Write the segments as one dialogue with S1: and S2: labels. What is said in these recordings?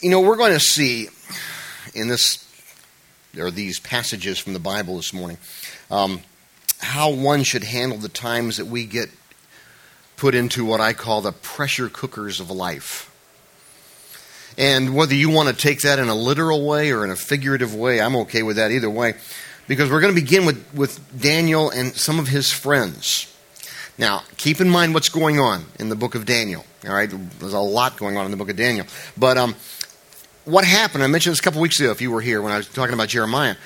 S1: you know, we're going to see in this, are these passages from the Bible this morning, um, how one should handle the times that we get put into what I call the pressure cookers of life. And whether you want to take that in a literal way or in a figurative way, I'm okay with that either way. Because we're going to begin with, with Daniel and some of his friends. Now, keep in mind what's going on in the book of Daniel. All right, there's a lot going on in the book of Daniel. But um, what happened, I mentioned this a couple weeks ago if you were here when I was talking about Jeremiah.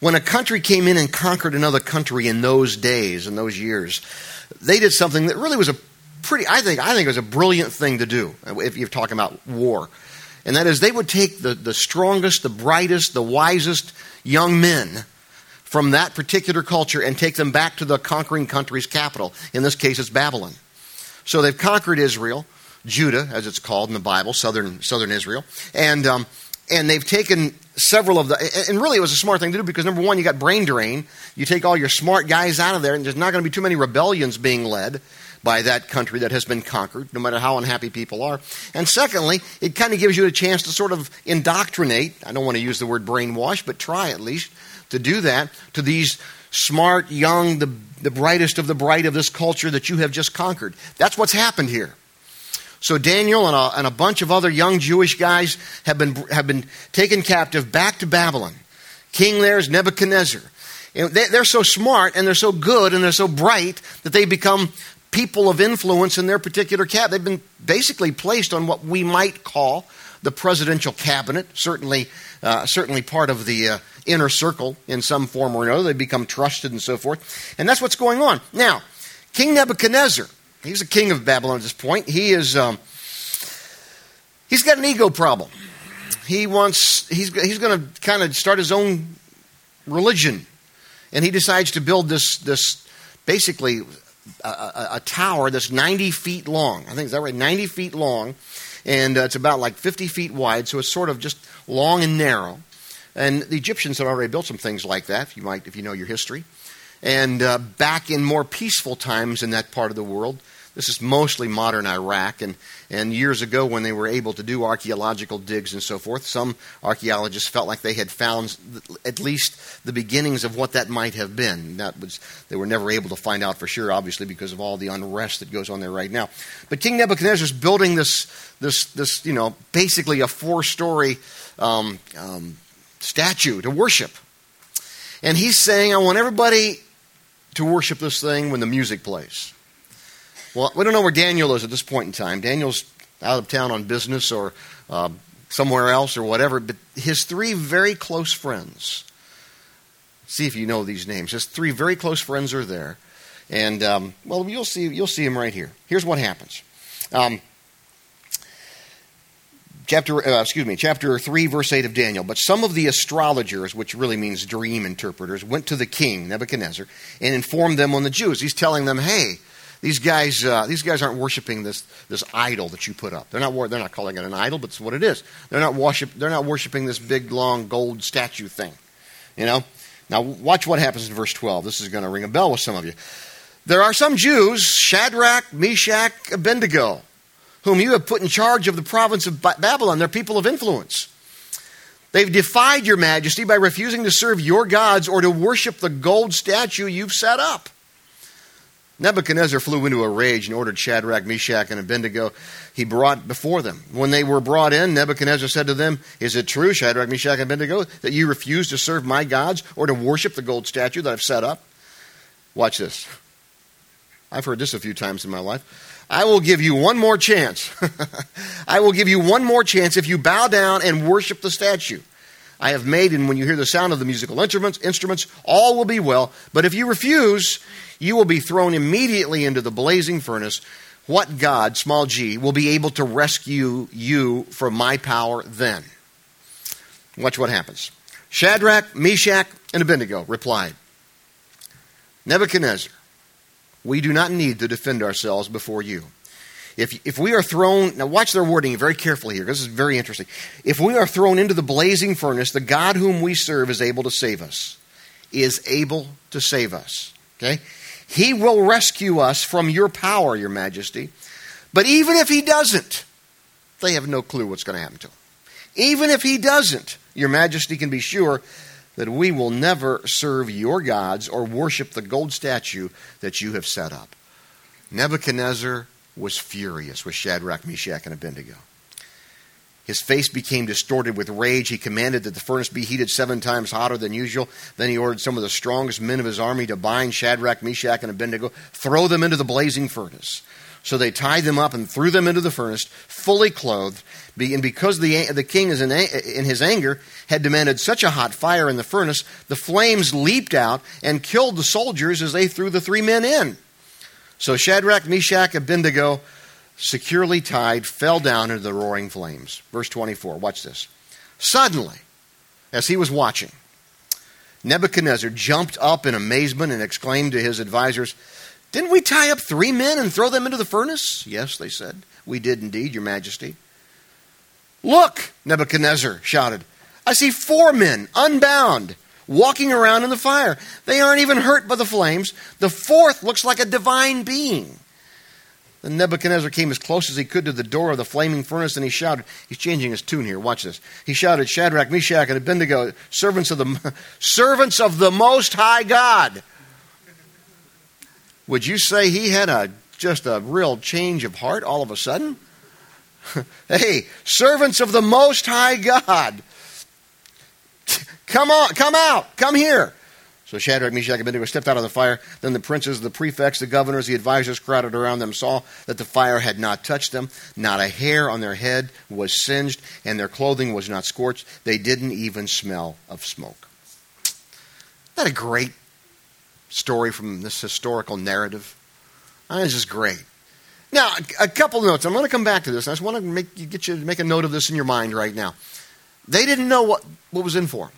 S1: When a country came in and conquered another country in those days, in those years, they did something that really was a pretty, I think, I think it was a brilliant thing to do if you're talking about war. And that is, they would take the, the strongest, the brightest, the wisest young men from that particular culture and take them back to the conquering country's capital. In this case, it's Babylon. So they've conquered Israel, Judah, as it's called in the Bible, southern, southern Israel. And, um, and they've taken several of the, and really it was a smart thing to do because number one, you got brain drain. You take all your smart guys out of there, and there's not going to be too many rebellions being led by that country that has been conquered, no matter how unhappy people are. And secondly, it kind of gives you a chance to sort of indoctrinate. I don't want to use the word brainwash, but try at least to do that to these smart, young, the, the brightest of the bright of this culture that you have just conquered. That's what's happened here. So Daniel and a, and a bunch of other young Jewish guys have been, have been taken captive back to Babylon. King there is Nebuchadnezzar. You know, they, they're so smart and they're so good and they're so bright that they become people of influence in their particular cabinet. They've been basically placed on what we might call the presidential cabinet, certainly, uh, certainly part of the uh, inner circle in some form or another. They become trusted and so forth. And that's what's going on. Now, King Nebuchadnezzar, he's a king of Babylon at this point. He is, um, he's got an ego problem. He wants, he's, he's going to kind of start his own religion. And he decides to build this, this basically a, a, a, tower that's 90 feet long. I think is that right? 90 feet long, and uh, it's about like 50 feet wide, so it's sort of just long and narrow. And the Egyptians had already built some things like that, if you might, if you know your history. And uh, back in more peaceful times in that part of the world, this is mostly modern Iraq. And, and years ago, when they were able to do archaeological digs and so forth, some archaeologists felt like they had found at least the beginnings of what that might have been. That was, they were never able to find out for sure, obviously, because of all the unrest that goes on there right now. But King Nebuchadnezzar is building this, this, this, you know, basically a four story um, um, statue to worship. And he's saying, I want everybody to worship this thing when the music plays. Well, we don't know where Daniel is at this point in time. Daniel's out of town on business or uh, somewhere else or whatever, but his three very close friends, see if you know these names, his three very close friends are there. And, um, well, you'll see, you'll see them right here. Here's what happens. Um, chapter uh, excuse me chapter 3 verse 8 of daniel but some of the astrologers which really means dream interpreters went to the king nebuchadnezzar and informed them on the jews he's telling them hey these guys, uh, these guys aren't worshiping this, this idol that you put up. They're not, they're not calling it an idol, but it's what it is. They're not, worship, they're not worshiping this big, long gold statue thing. You know? Now, watch what happens in verse 12. This is going to ring a bell with some of you. There are some Jews, Shadrach, Meshach, Abednego, whom you have put in charge of the province of Babylon. They're people of influence. They've defied your majesty by refusing to serve your gods or to worship the gold statue you've set up. Nebuchadnezzar flew into a rage and ordered Shadrach, Meshach, and Abednego he brought before them. When they were brought in, Nebuchadnezzar said to them, Is it true, Shadrach, Meshach, and Abednego, that you refuse to serve my gods or to worship the gold statue that I've set up? Watch this. I've heard this a few times in my life. I will give you one more chance. I will give you one more chance if you bow down and worship the statue. I have made, and when you hear the sound of the musical instruments, instruments, all will be well. But if you refuse, you will be thrown immediately into the blazing furnace. What God, small g, will be able to rescue you from my power then? Watch what happens. Shadrach, Meshach, and Abednego replied Nebuchadnezzar, we do not need to defend ourselves before you. If, if we are thrown, now watch their wording very carefully here, this is very interesting. If we are thrown into the blazing furnace, the God whom we serve is able to save us. Is able to save us. Okay? He will rescue us from your power, your majesty. But even if he doesn't, they have no clue what's going to happen to them. Even if he doesn't, your majesty can be sure that we will never serve your gods or worship the gold statue that you have set up. Nebuchadnezzar was furious with Shadrach, Meshach, and Abednego. His face became distorted with rage. He commanded that the furnace be heated seven times hotter than usual. Then he ordered some of the strongest men of his army to bind Shadrach, Meshach, and Abednego, throw them into the blazing furnace. So they tied them up and threw them into the furnace, fully clothed. And because the, the king, is in, in his anger, had demanded such a hot fire in the furnace, the flames leaped out and killed the soldiers as they threw the three men in. So Shadrach, Meshach, and Abednego securely tied, fell down into the roaring flames. Verse 24, watch this. Suddenly, as he was watching, Nebuchadnezzar jumped up in amazement and exclaimed to his advisers, Didn't we tie up three men and throw them into the furnace? Yes, they said. We did indeed, Your Majesty. Look, Nebuchadnezzar shouted. I see four men, unbound, walking around in the fire. They aren't even hurt by the flames. The fourth looks like a divine being. Then Nebuchadnezzar came as close as he could to the door of the flaming furnace, and he shouted, He's changing his tune here, watch this. He shouted, Shadrach, Meshach, and Abednego, servants of the, servants of the Most High God. Would you say he had a, just a real change of heart all of a sudden? hey, servants of the Most High God, come on, come out, come here. So Shadrach, Meshach, and Abednego stepped out of the fire. Then the princes, the prefects, the governors, the advisors crowded around them saw that the fire had not touched them. Not a hair on their head was singed, and their clothing was not scorched. They didn't even smell of smoke. Isn't that a great story from this historical narrative? Mean, this is great. Now, a couple notes. I'm going to come back to this. I just want to make, get you to make a note of this in your mind right now. They didn't know what, what was in for them.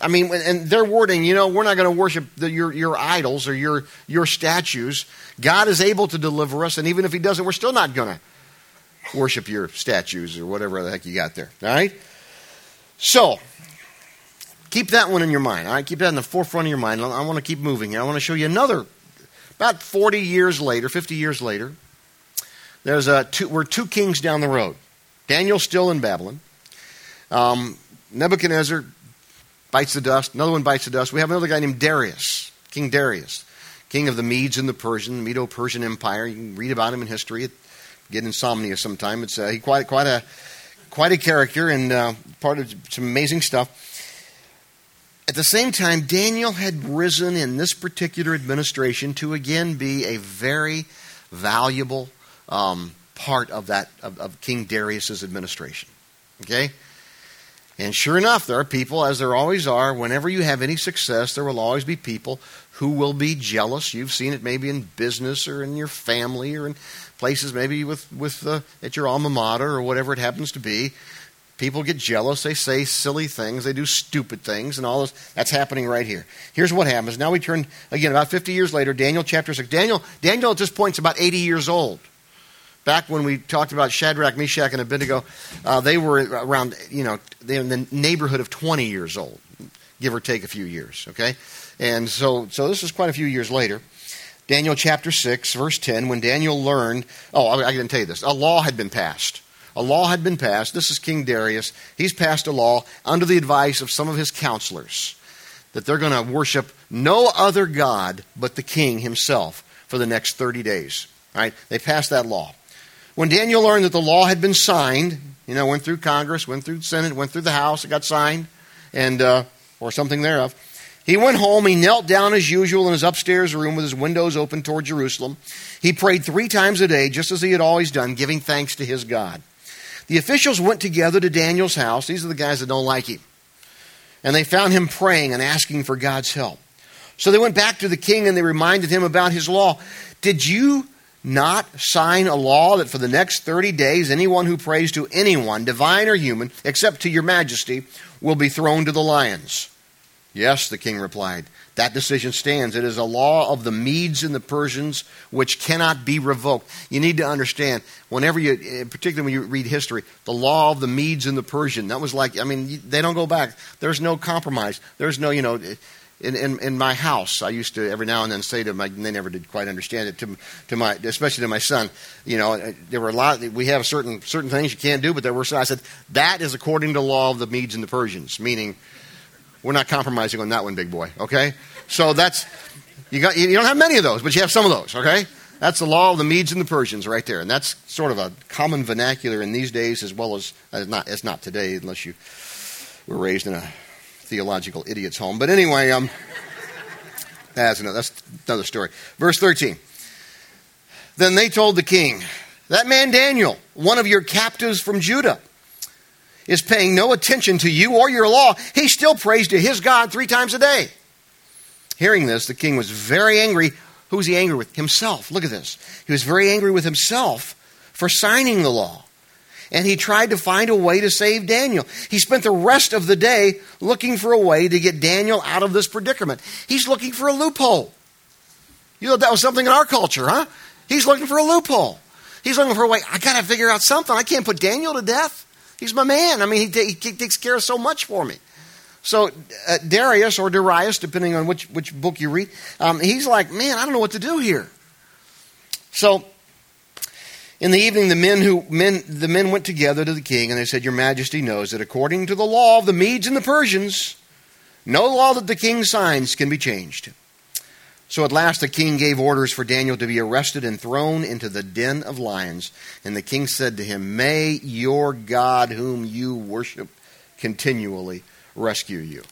S1: I mean, and their wording, you know, we're not going to worship the, your, your idols or your, your statues. God is able to deliver us, and even if He doesn't, we're still not going to worship your statues or whatever the heck you got there. All right? So, keep that one in your mind. All right? Keep that in the forefront of your mind. I want to keep moving. here. I want to show you another, about 40 years later, 50 years later, there's a two, we're two kings down the road. Daniel's still in Babylon. Um, Nebuchadnezzar bites the dust. Another one bites the dust. We have another guy named Darius, King Darius, king of the Medes and the Persian, Medo Persian Empire. You can read about him in history. Get insomnia sometime. It's uh, he quite quite a quite a character and uh, part of some amazing stuff. At the same time, Daniel had risen in this particular administration to again be a very valuable um, part of that of, of King Darius's administration. Okay, and sure enough, there are people, as there always are, whenever you have any success, there will always be people who will be jealous. You've seen it maybe in business or in your family or in places maybe with, with uh, at your alma mater or whatever it happens to be. People get jealous. They say silly things. They do stupid things, and all this. That's happening right here. Here's what happens. Now we turn again about 50 years later. Daniel chapter six. Daniel. Daniel at this point is about 80 years old back when we talked about Shadrach, Meshach, and Abednego, uh, they were around, you know, in the neighborhood of 20 years old, give or take a few years, okay? And so, so this is quite a few years later. Daniel chapter 6, verse 10, when Daniel learned, oh, I, I didn't tell you this, a law had been passed. A law had been passed. This is King Darius. He's passed a law under the advice of some of his counselors that they're going to worship no other God but the king himself for the next 30 days. Right? They passed that law. When Daniel learned that the law had been signed, you know, went through Congress, went through the Senate, went through the House, it got signed, and uh, or something thereof. He went home. He knelt down as usual in his upstairs room with his windows open toward Jerusalem. He prayed three times a day, just as he had always done, giving thanks to his God. The officials went together to Daniel's house. These are the guys that don't like him. And they found him praying and asking for God's help. So they went back to the king and they reminded him about his law. Did you not sign a law that for the next 30 days anyone who prays to anyone, divine or human, except to your majesty, will be thrown to the lions? Yes, the king replied. That decision stands. It is a law of the Medes and the Persians which cannot be revoked. You need to understand, whenever you, eh, particularly when you read history, the law of the Medes and the Persian, that was like, I mean, they don't go back. There's no compromise. There's no, you know, in, in, in, my house, I used to every now and then say to my, and they never did quite understand it, to, to my, especially to my son, you know, uh, there were a lot, we have certain, certain things you can't do, but there were, I said, that is according to law of the Medes and the Persians, meaning we're not compromising on that one, big boy, okay? So that's, you, got, you don't have many of those, but you have some of those, okay? That's the law of the Medes and the Persians right there. And that's sort of a common vernacular in these days as well as, uh, not, it's not today unless you were raised in a theological idiot's home. But anyway, um, that's, another, that's another story. Verse 13. Then they told the king, That man Daniel, one of your captives from Judah, is paying no attention to you or your law. He still prays to his God three times a day. Hearing this, the king was very angry. Who was he angry with? Himself. Look at this. He was very angry with himself for signing the law and he tried to find a way to save Daniel. He spent the rest of the day looking for a way to get Daniel out of this predicament. He's looking for a loophole. You know, that was something in our culture, huh? He's looking for a loophole. He's looking for a way. I got to figure out something. I can't put Daniel to death. He's my man. I mean, he, he takes care of so much for me. So uh, Darius or Darius, depending on which, which book you read, um, he's like, man, I don't know what to do here. So in the evening, the men, who, men, the men went together to the king, and they said, Your majesty knows that according to the law of the Medes and the Persians, no law that the king signs can be changed. So at last the king gave orders for Daniel to be arrested and thrown into the den of lions. And the king said to him, May your God, whom you worship, continually rescue you.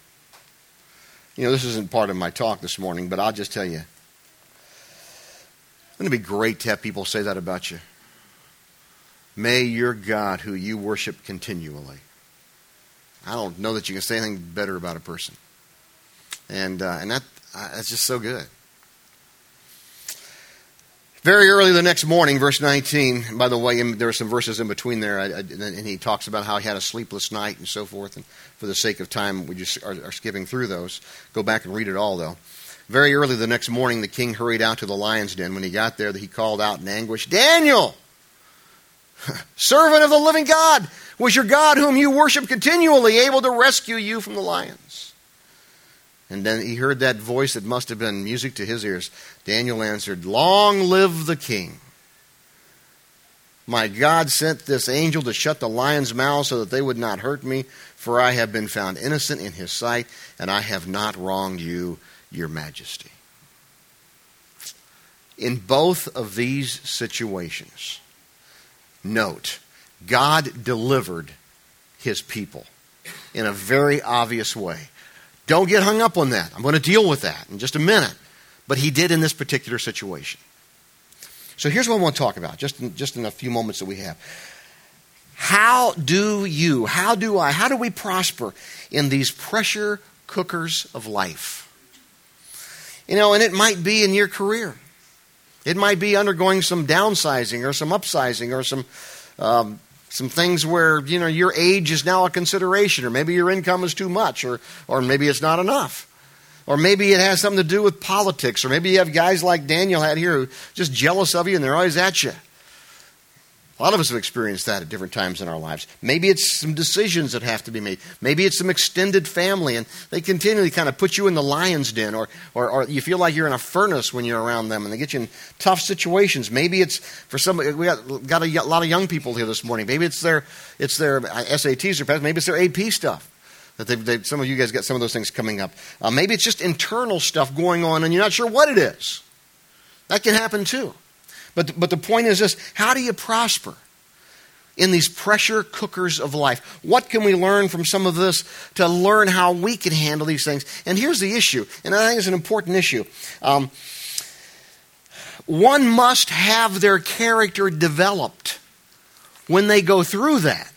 S1: You know, this isn't part of my talk this morning, but I'll just tell you. Wouldn't it be great to have people say that about you? May your God, who you worship continually. I don't know that you can say anything better about a person. And, uh, and that, uh, that's just so good. Very early the next morning, verse 19, by the way, there are some verses in between there, and he talks about how he had a sleepless night and so forth. And for the sake of time, we just are, are skipping through those. Go back and read it all, though. Very early the next morning, the king hurried out to the lion's den. When he got there, he called out in anguish, Daniel! Servant of the living God, was your God whom you worship continually able to rescue you from the lions? And then he heard that voice that must have been music to his ears. Daniel answered, Long live the king. My God sent this angel to shut the lions' mouths so that they would not hurt me, for I have been found innocent in his sight, and I have not wronged you, your majesty. In both of these situations, Note, God delivered his people in a very obvious way. Don't get hung up on that. I'm going to deal with that in just a minute. But he did in this particular situation. So here's what I want to talk about, just in, just in a few moments that we have. How do you, how do I, how do we prosper in these pressure cookers of life? You know, and it might be in your career. It might be undergoing some downsizing or some upsizing or some um, some things where you know your age is now a consideration, or maybe your income is too much, or or maybe it's not enough, or maybe it has something to do with politics, or maybe you have guys like Daniel had here who just jealous of you and they're always at you. A lot of us have experienced that at different times in our lives. Maybe it's some decisions that have to be made. Maybe it's some extended family, and they continually kind of put you in the lion's den, or, or, or, you feel like you're in a furnace when you're around them, and they get you in tough situations. Maybe it's for some. We got, got a lot of young people here this morning. Maybe it's their it's their uh, SATs or maybe it's their AP stuff. That they, they, some of you guys got some of those things coming up. Uh, maybe it's just internal stuff going on, and you're not sure what it is. That can happen too. But, but the point is this how do you prosper? in these pressure cookers of life. What can we learn from some of this to learn how we can handle these things? And here's the issue, and I think it's an important issue. Um, one must have their character developed when they go through that.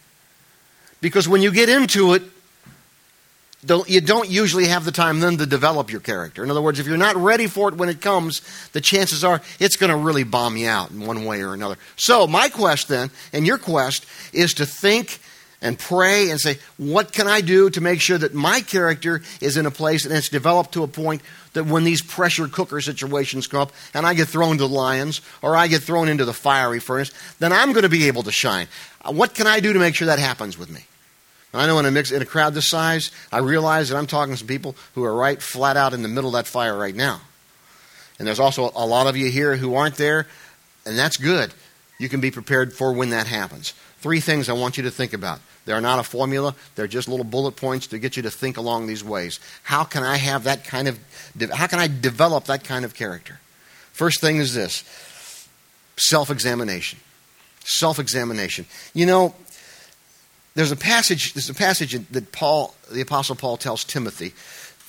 S1: Because when you get into it, you don't usually have the time then to develop your character. In other words, if you're not ready for it when it comes, the chances are it's going to really bomb you out in one way or another. So, my quest then, and your quest, is to think and pray and say, what can I do to make sure that my character is in a place and it's developed to a point that when these pressure cooker situations come up and I get thrown to the lions or I get thrown into the fiery furnace, then I'm going to be able to shine. Uh, what can I do to make sure that happens with me? I know in a mix in a crowd this size, I realize that I'm talking to some people who are right flat out in the middle of that fire right now. And there's also a lot of you here who aren't there, and that's good. You can be prepared for when that happens. Three things I want you to think about. They're not a formula, they're just little bullet points to get you to think along these ways. How can I have that kind of how can I develop that kind of character? First thing is this self-examination. Self-examination. You know, there's a passage there's a passage that Paul the apostle Paul tells Timothy.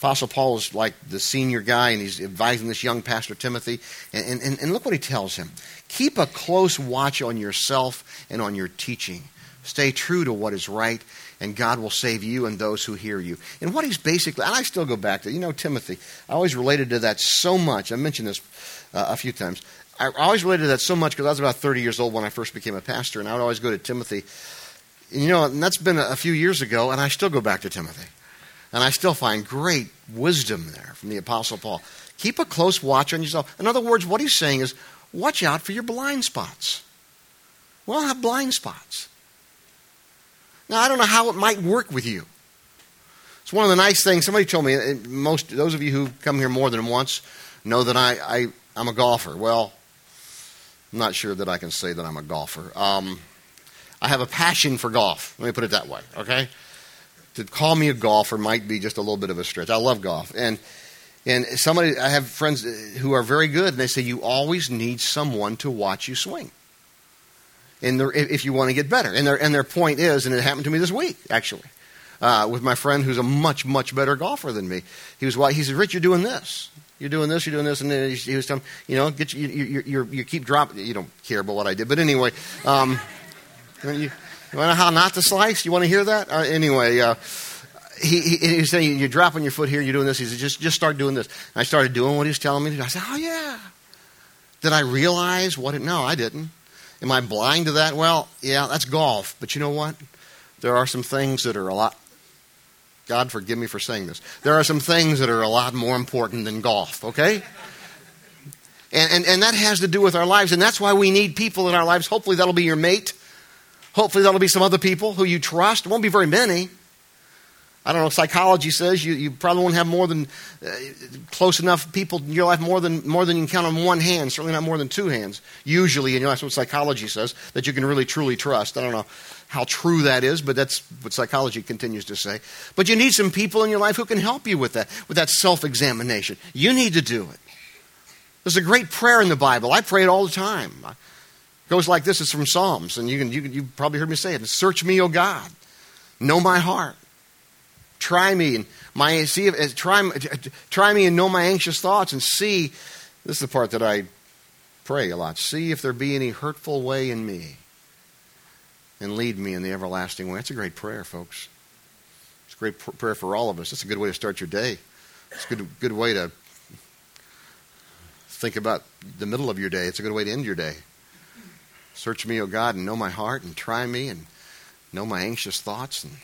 S1: Apostle Paul is like the senior guy, and he's advising this young pastor Timothy. And, and, and look what he tells him Keep a close watch on yourself and on your teaching. Stay true to what is right, and God will save you and those who hear you. And what he's basically, and I still go back to, you know, Timothy. I always related to that so much. I mentioned this uh, a few times. I always related to that so much because I was about 30 years old when I first became a pastor, and I would always go to Timothy. You know, and that's been a few years ago, and I still go back to Timothy. And I still find great wisdom there from the Apostle Paul. Keep a close watch on yourself. In other words, what he's saying is watch out for your blind spots. We all have blind spots. Now, I don't know how it might work with you. It's one of the nice things. Somebody told me, most those of you who come here more than once know that I, I, I'm a golfer. Well, I'm not sure that I can say that I'm a golfer. Um, I have a passion for golf. Let me put it that way, okay? To call me a golfer might be just a little bit of a stretch. I love golf. And, and somebody, I have friends who are very good, and they say you always need someone to watch you swing and if you want to get better. And their, and their point is, and it happened to me this week, actually, uh, with my friend who's a much, much better golfer than me. He was, he said, Rich, you're doing this. You're doing this, you're doing this. And then he was telling you know, get you, you, you, you keep dropping. You don't care about what I did. But anyway, um, you, you want to know how not to slice? You want to hear that? Uh, anyway, uh, he, he, he, was saying, You're dropping your foot here, you're doing this. He said, Just, just start doing this. And I started doing what he was telling me to do. I said, Oh, yeah. Did I realize what it? No, I didn't. Am I blind to that? Well, yeah, that's golf. But you know what? There are some things that are a lot. God forgive me for saying this. There are some things that are a lot more important than golf, okay? And, and, and that has to do with our lives. And that's why we need people in our lives. Hopefully, that'll be your mate. Hopefully, that'll be some other people who you trust. It won't be very many. I don't know, psychology says you, you probably won't have more than uh, close enough people in your life, more than, more than you can count on one hand, certainly not more than two hands, usually, and you know, that's what psychology says, that you can really truly trust. I don't know how true that is, but that's what psychology continues to say. But you need some people in your life who can help you with that, with that self examination. You need to do it. There's a great prayer in the Bible. I pray it all the time. Goes like this it's from Psalms, and you, can, you, you probably heard me say it. Search me, O God. Know my heart Try me and my see if, uh, try try me and know my anxious thoughts and see. This is the part that I pray a lot. See if there be any hurtful way in me, and lead me in the everlasting way. That's a great prayer, folks. It's a great pr- prayer for all of us. It's a good way to start your day. It's a good good way to think about the middle of your day. It's a good way to end your day. Search me, O God, and know my heart, and try me, and know my anxious thoughts, and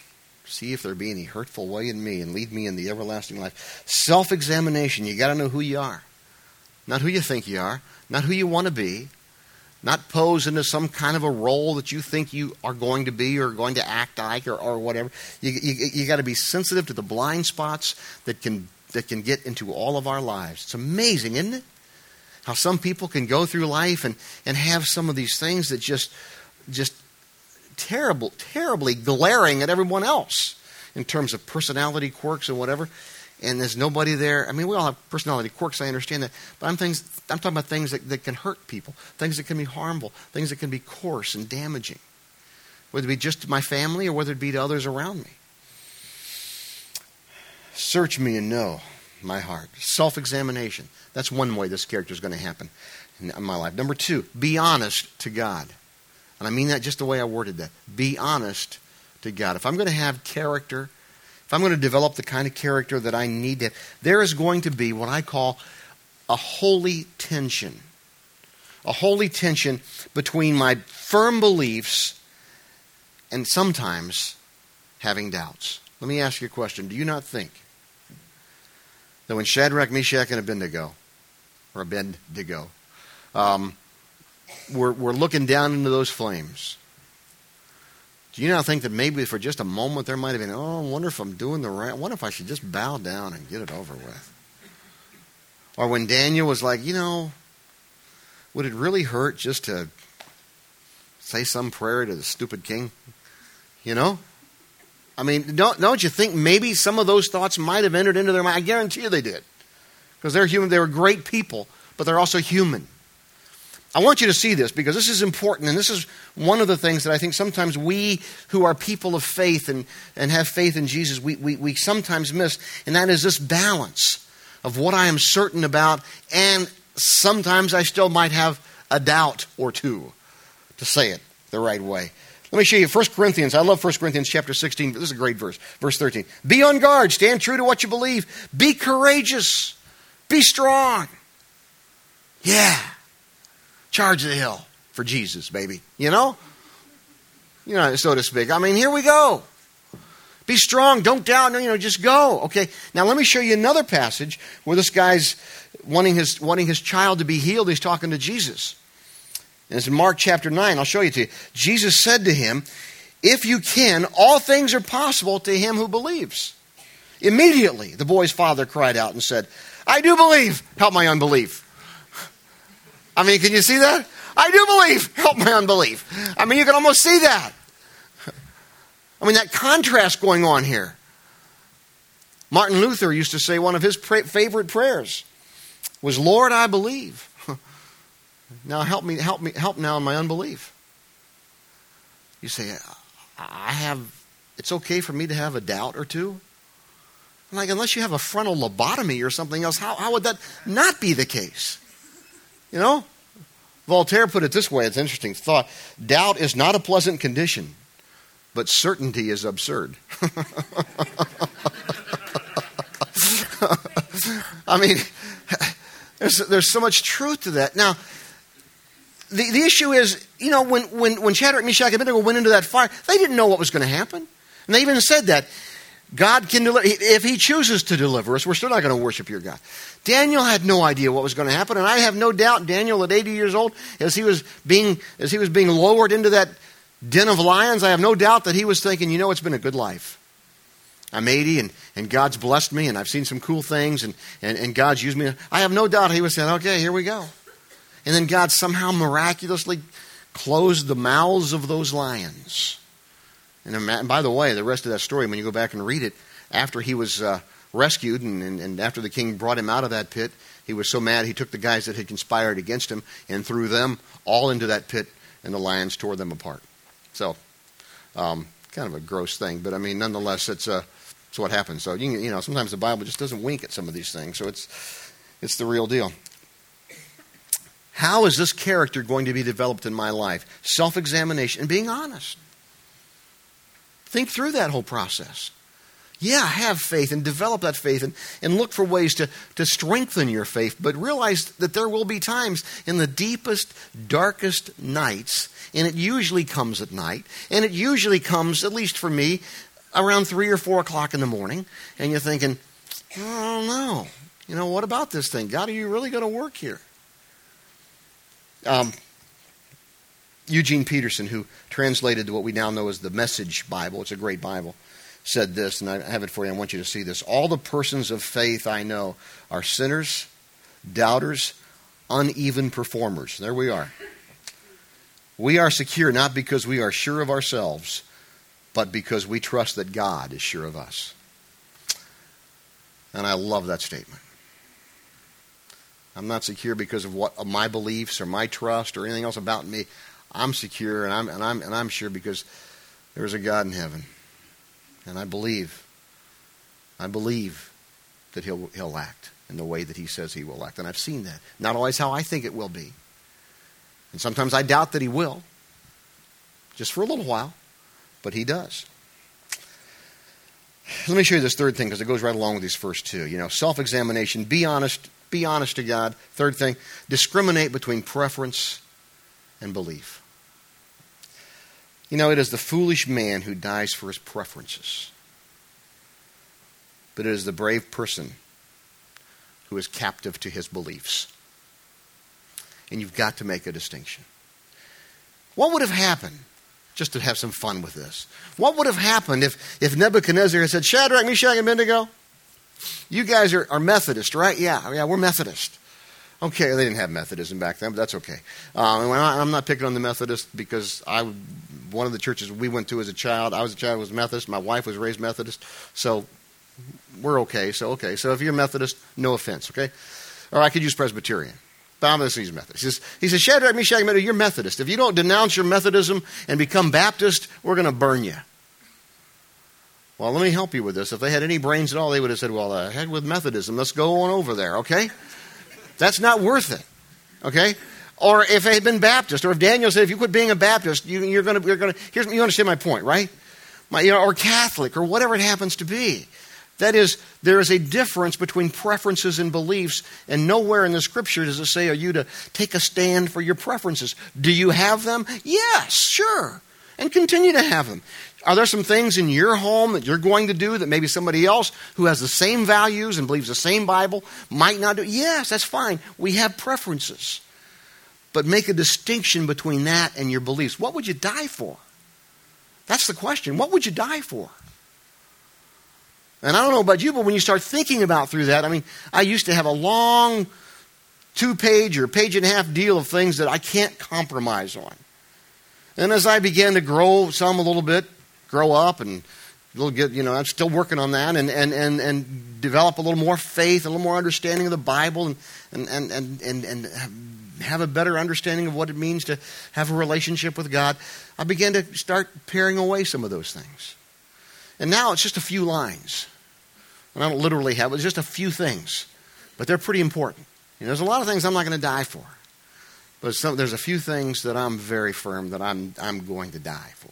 S1: See if there be any hurtful way in me and lead me in the everlasting life. Self examination. You got to know who you are. Not who you think you are, not who you want to be, not pose into some kind of a role that you think you are going to be or going to act like or, or whatever. You, you, you got to be sensitive to the blind spots that can, that can get into all of our lives. It's amazing, isn't it? How some people can go through life and, and have some of these things that just, just terrible, terribly glaring at everyone else in terms of personality quirks and whatever. And there's nobody there. I mean, we all have personality quirks. I understand that, but I'm things. I'm talking about things that, that can hurt people, things that can be harmful, things that can be coarse and damaging, whether it be just to my family or whether it be to others around me. Search me and know my heart. Self examination. That's one way this character is going to happen in my life. Number two, be honest to God. And I mean that just the way I worded that. Be honest to God. If I'm going to have character, if I'm going to develop the kind of character that I need to, there is going to be what I call a holy tension. A holy tension between my firm beliefs and sometimes having doubts. Let me ask you a question. Do you not think that when Shadrach, Meshach, and Abednego, or Abednego, um, we're, we're looking down into those flames. Do you not think that maybe for just a moment there might have been, oh, I wonder if I'm doing the right, I wonder if I should just bow down and get it over with? Or when Daniel was like, you know, would it really hurt just to say some prayer to the stupid king? You know? I mean, don't, don't you think maybe some of those thoughts might have entered into their mind? I guarantee you they did. Because they're human, they were great people, but they're also human. I want you to see this because this is important, and this is one of the things that I think sometimes we who are people of faith and, and have faith in Jesus, we, we, we sometimes miss, and that is this balance of what I am certain about, and sometimes I still might have a doubt or two to say it the right way. Let me show you 1 Corinthians. I love 1 Corinthians chapter 16. This is a great verse. Verse 13. Be on guard. Stand true to what you believe. Be courageous. Be strong. Yeah. Charge the hill for Jesus, baby. You know? You know, so to speak. I mean, here we go. Be strong. Don't doubt. No, you know, just go. Okay. Now let me show you another passage where this guy's wanting his wanting his child to be healed. He's talking to Jesus. And it's in Mark chapter 9. I'll show you to you. Jesus said to him, If you can, all things are possible to him who believes. Immediately, the boy's father cried out and said, I do believe. Help my unbelief. I mean, can you see that? I do believe. Help my unbelief. I mean, you can almost see that. I mean, that contrast going on here. Martin Luther used to say one of his favorite prayers was, Lord, I believe. Now help me, help me, help now in my unbelief. You say, I have, it's okay for me to have a doubt or two. Like, unless you have a frontal lobotomy or something else, how, how would that not be the case? You know? Voltaire put it this way it's an interesting thought. Doubt is not a pleasant condition, but certainty is absurd. I mean, there's, there's so much truth to that. Now, the, the issue is, you know, when, when, when Shadrach, Meshach, and Abednego went into that fire, they didn't know what was going to happen. And they even said that. God can deliver. If He chooses to deliver us, we're still not going to worship your God. Daniel had no idea what was going to happen, and I have no doubt Daniel, at 80 years old, as he was being as he was being lowered into that den of lions, I have no doubt that he was thinking, you know, it's been a good life. I'm 80, and, and God's blessed me, and I've seen some cool things, and, and, and God's used me. I have no doubt he was saying, okay, here we go. And then God somehow miraculously closed the mouths of those lions. And by the way, the rest of that story, when you go back and read it, after he was uh, rescued and, and, and, after the king brought him out of that pit, he was so mad he took the guys that had conspired against him and threw them all into that pit, and the lions tore them apart. So, um, kind of a gross thing, but I mean, nonetheless, it's, uh, it's what happens. So, you, you know, sometimes the Bible just doesn't wink at some of these things, so it's, it's the real deal. How is this character going to be developed in my life? Self examination and being honest. Think through that whole process. Yeah, have faith and develop that faith and, and look for ways to, to strengthen your faith, but realize that there will be times in the deepest, darkest nights, and it usually comes at night, and it usually comes, at least for me, around 3 or 4 o'clock in the morning, and you're thinking, I don't know. You know, what about this thing? God, are you really going to work here? Um, Eugene Peterson, who translated what we now know as the Message Bible, it's a great Bible, said this, and I have it for you. I want you to see this. All the persons of faith I know are sinners, doubters, uneven performers. There we are. We are secure not because we are sure of ourselves, but because we trust that God is sure of us. And I love that statement. I'm not secure because of what of my beliefs or my trust or anything else about me. I'm secure and I'm and I'm and I'm sure because there's a God in heaven. And I believe I believe that he'll he'll act in the way that he says he will act. And I've seen that. Not always how I think it will be. And sometimes I doubt that he will. Just for a little while, but he does. Let me show you this third thing because it goes right along with these first two. You know, self examination, be honest be honest to God. Third thing, discriminate between preference and belief. You know, it is the foolish man who dies for his preferences, but it is the brave person who is captive to his beliefs. And you've got to make a distinction. What would have happened just to have some fun with this. What would have happened if, if Nebuchadnezzar had said, Shadrach, Meshach, and Abednego, you guys are, are Methodist, right? Yeah, yeah, we're Methodist. Okay, they didn't have Methodism back then, but that's okay. Um, I'm not picking on the Methodist because I, one of the churches we went to as a child, I was a child was Methodist. My wife was raised Methodist, so we're okay. So okay, so if you're Methodist, no offense, okay? Or I could use Presbyterian. But I'm going to use Methodist. He says, he says Shadrach, Meshach, Abednego, you're Methodist. If you don't denounce your Methodism and become Baptist, we're going to burn you. Well, let me help you with this. If they had any brains at all, they would have said, well, uh, head with Methodism. Let's go on over there, okay? That's not worth it. Okay? Or if they had been Baptist, or if Daniel said, if you quit being a Baptist, you, are going to, you're going to, here's, you understand my point, right? My, you know, or Catholic, or whatever it happens to be. That is, there is a difference between preferences and beliefs, and nowhere in the scripture does it say, are you to take a stand for your preferences? Do you have them? Yes, sure. And continue to have them. Are there some things in your home that you're going to do that maybe somebody else who has the same values and believes the same Bible might not do? Yes, that's fine. We have preferences. But make a distinction between that and your beliefs. What would you die for? That's the question. What would you die for? And I don't know about you, but when you start thinking about through that, I mean, I used to have a long two page or page and a half deal of things that I can't compromise on. And as I began to grow some a little bit, grow up and a little get, you know, I'm still working on that and, and, and, and develop a little more faith, a little more understanding of the Bible and, and, and, and, and, and have a better understanding of what it means to have a relationship with God. I began to start paring away some of those things. And now it's just a few lines. And I don't literally have it, it's just a few things. But they're pretty important. You know, there's a lot of things I'm not going to die for. But some, there's a few things that I'm very firm that I'm, I'm going to die for.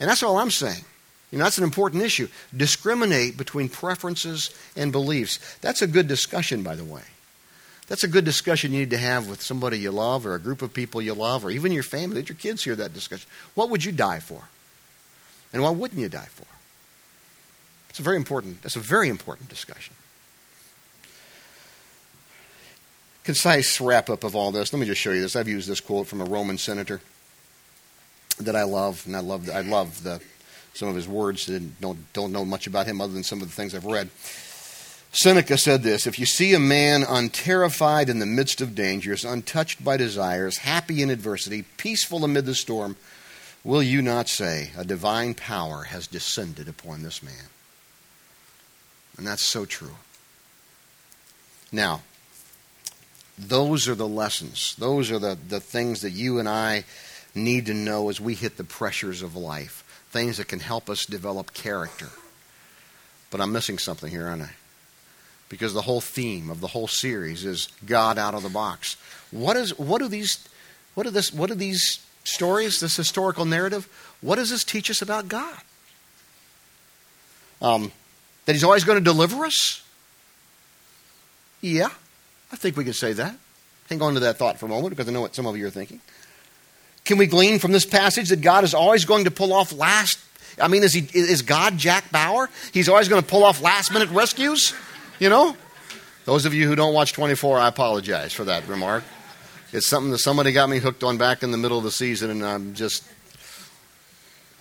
S1: And that's all I'm saying. You know, that's an important issue. Discriminate between preferences and beliefs. That's a good discussion, by the way. That's a good discussion you need to have with somebody you love or a group of people you love or even your family. Let your kids hear that discussion. What would you die for? And what wouldn't you die for? It's a very important, that's a very important discussion. Concise wrap up of all this. Let me just show you this. I've used this quote from a Roman senator that I love, and I love I love the some of his words. I don't don't know much about him other than some of the things I've read. Seneca said this If you see a man unterrified in the midst of dangers, untouched by desires, happy in adversity, peaceful amid the storm, will you not say, A divine power has descended upon this man? And that's so true. Now, those are the lessons. Those are the, the things that you and I need to know as we hit the pressures of life, things that can help us develop character. But I'm missing something here, aren't I? Because the whole theme of the whole series is God out of the box. What is what do these what are this what are these stories, this historical narrative, what does this teach us about God? Um, that He's always going to deliver us? Yeah, I think we could say that. Hang on to that thought for a moment because I know what some of you are thinking. Can we glean from this passage that God is always going to pull off last? I mean, is, he, is God Jack Bauer? He's always going to pull off last minute rescues? You know? Those of you who don't watch 24, I apologize for that remark. It's something that somebody got me hooked on back in the middle of the season, and I'm just,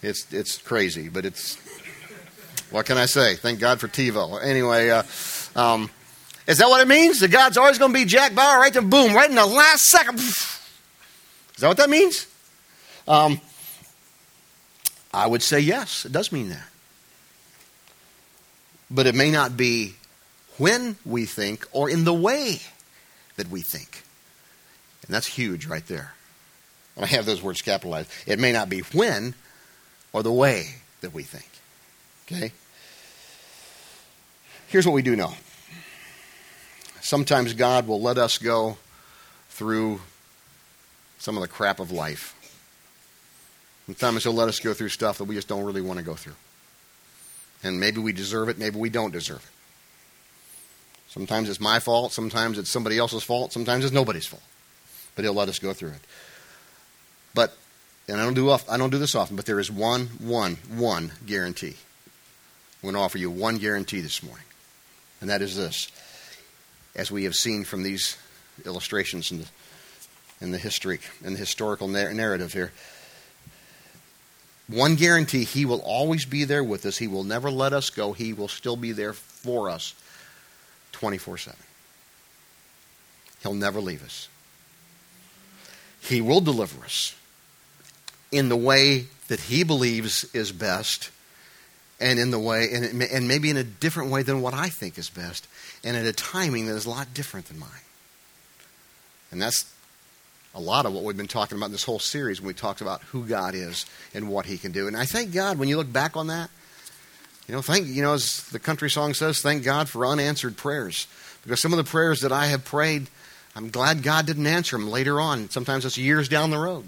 S1: it's, it's crazy, but it's, what can I say? Thank God for TiVo. Anyway, uh, um, is that what it means? That God's always going to be Jack Bauer right there, boom, right in the last second. Is that what that means? Um, I would say yes, it does mean that. But it may not be when we think or in the way that we think. And that's huge right there. I have those words capitalized. It may not be when or the way that we think. Okay? Here's what we do know sometimes God will let us go through some of the crap of life. Sometimes He'll let us go through stuff that we just don't really want to go through. And maybe we deserve it, maybe we don't deserve it. Sometimes it's my fault, sometimes it's somebody else's fault, sometimes it's nobody's fault. But He'll let us go through it. But, and I don't do, I don't do this often, but there is one, one, one guarantee. I'm going to offer you one guarantee this morning, and that is this. As we have seen from these illustrations in the, in the history, in the historical narrative here, one guarantee He will always be there with us. He will never let us go. He will still be there for us 24 7. He'll never leave us. He will deliver us in the way that He believes is best and in the way, and, and maybe in a different way than what I think is best, and at a timing that is a lot different than mine. And that's a lot of what we've been talking about in this whole series when we talked about who God is and what He can do. And I thank God when you look back on that, you know, thank you know, as the country song says, thank God for unanswered prayers. Because some of the prayers that I have prayed, I'm glad God didn't answer them later on. Sometimes it's years down the road.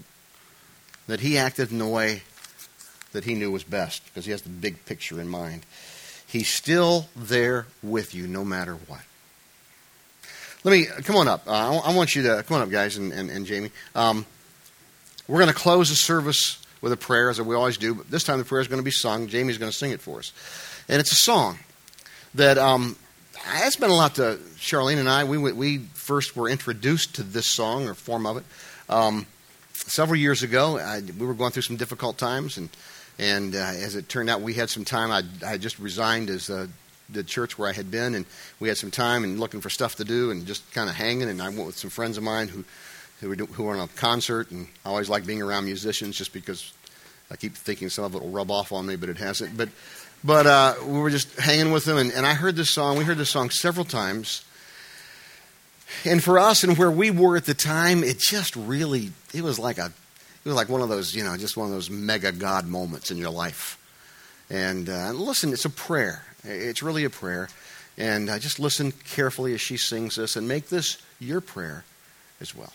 S1: That He acted in the way that He knew was best, because He has the big picture in mind. He's still there with you no matter what. Let me come on up. Uh, I want you to come on up, guys, and, and, and Jamie. Um, we're going to close the service with a prayer, as we always do. But this time the prayer is going to be sung. Jamie's going to sing it for us, and it's a song that um, it's been a lot to Charlene and I. We we first were introduced to this song or form of it um, several years ago. I, we were going through some difficult times, and and uh, as it turned out, we had some time. I I just resigned as a the church where I had been, and we had some time and looking for stuff to do and just kind of hanging. And I went with some friends of mine who who were, who were on a concert, and I always like being around musicians just because I keep thinking some of it will rub off on me, but it hasn't. But but uh, we were just hanging with them, and, and I heard this song. We heard this song several times. And for us and where we were at the time, it just really it was like a it was like one of those you know just one of those mega God moments in your life. And uh, listen, it's a prayer. It's really a prayer. And uh, just listen carefully as she sings this and make this your prayer as well.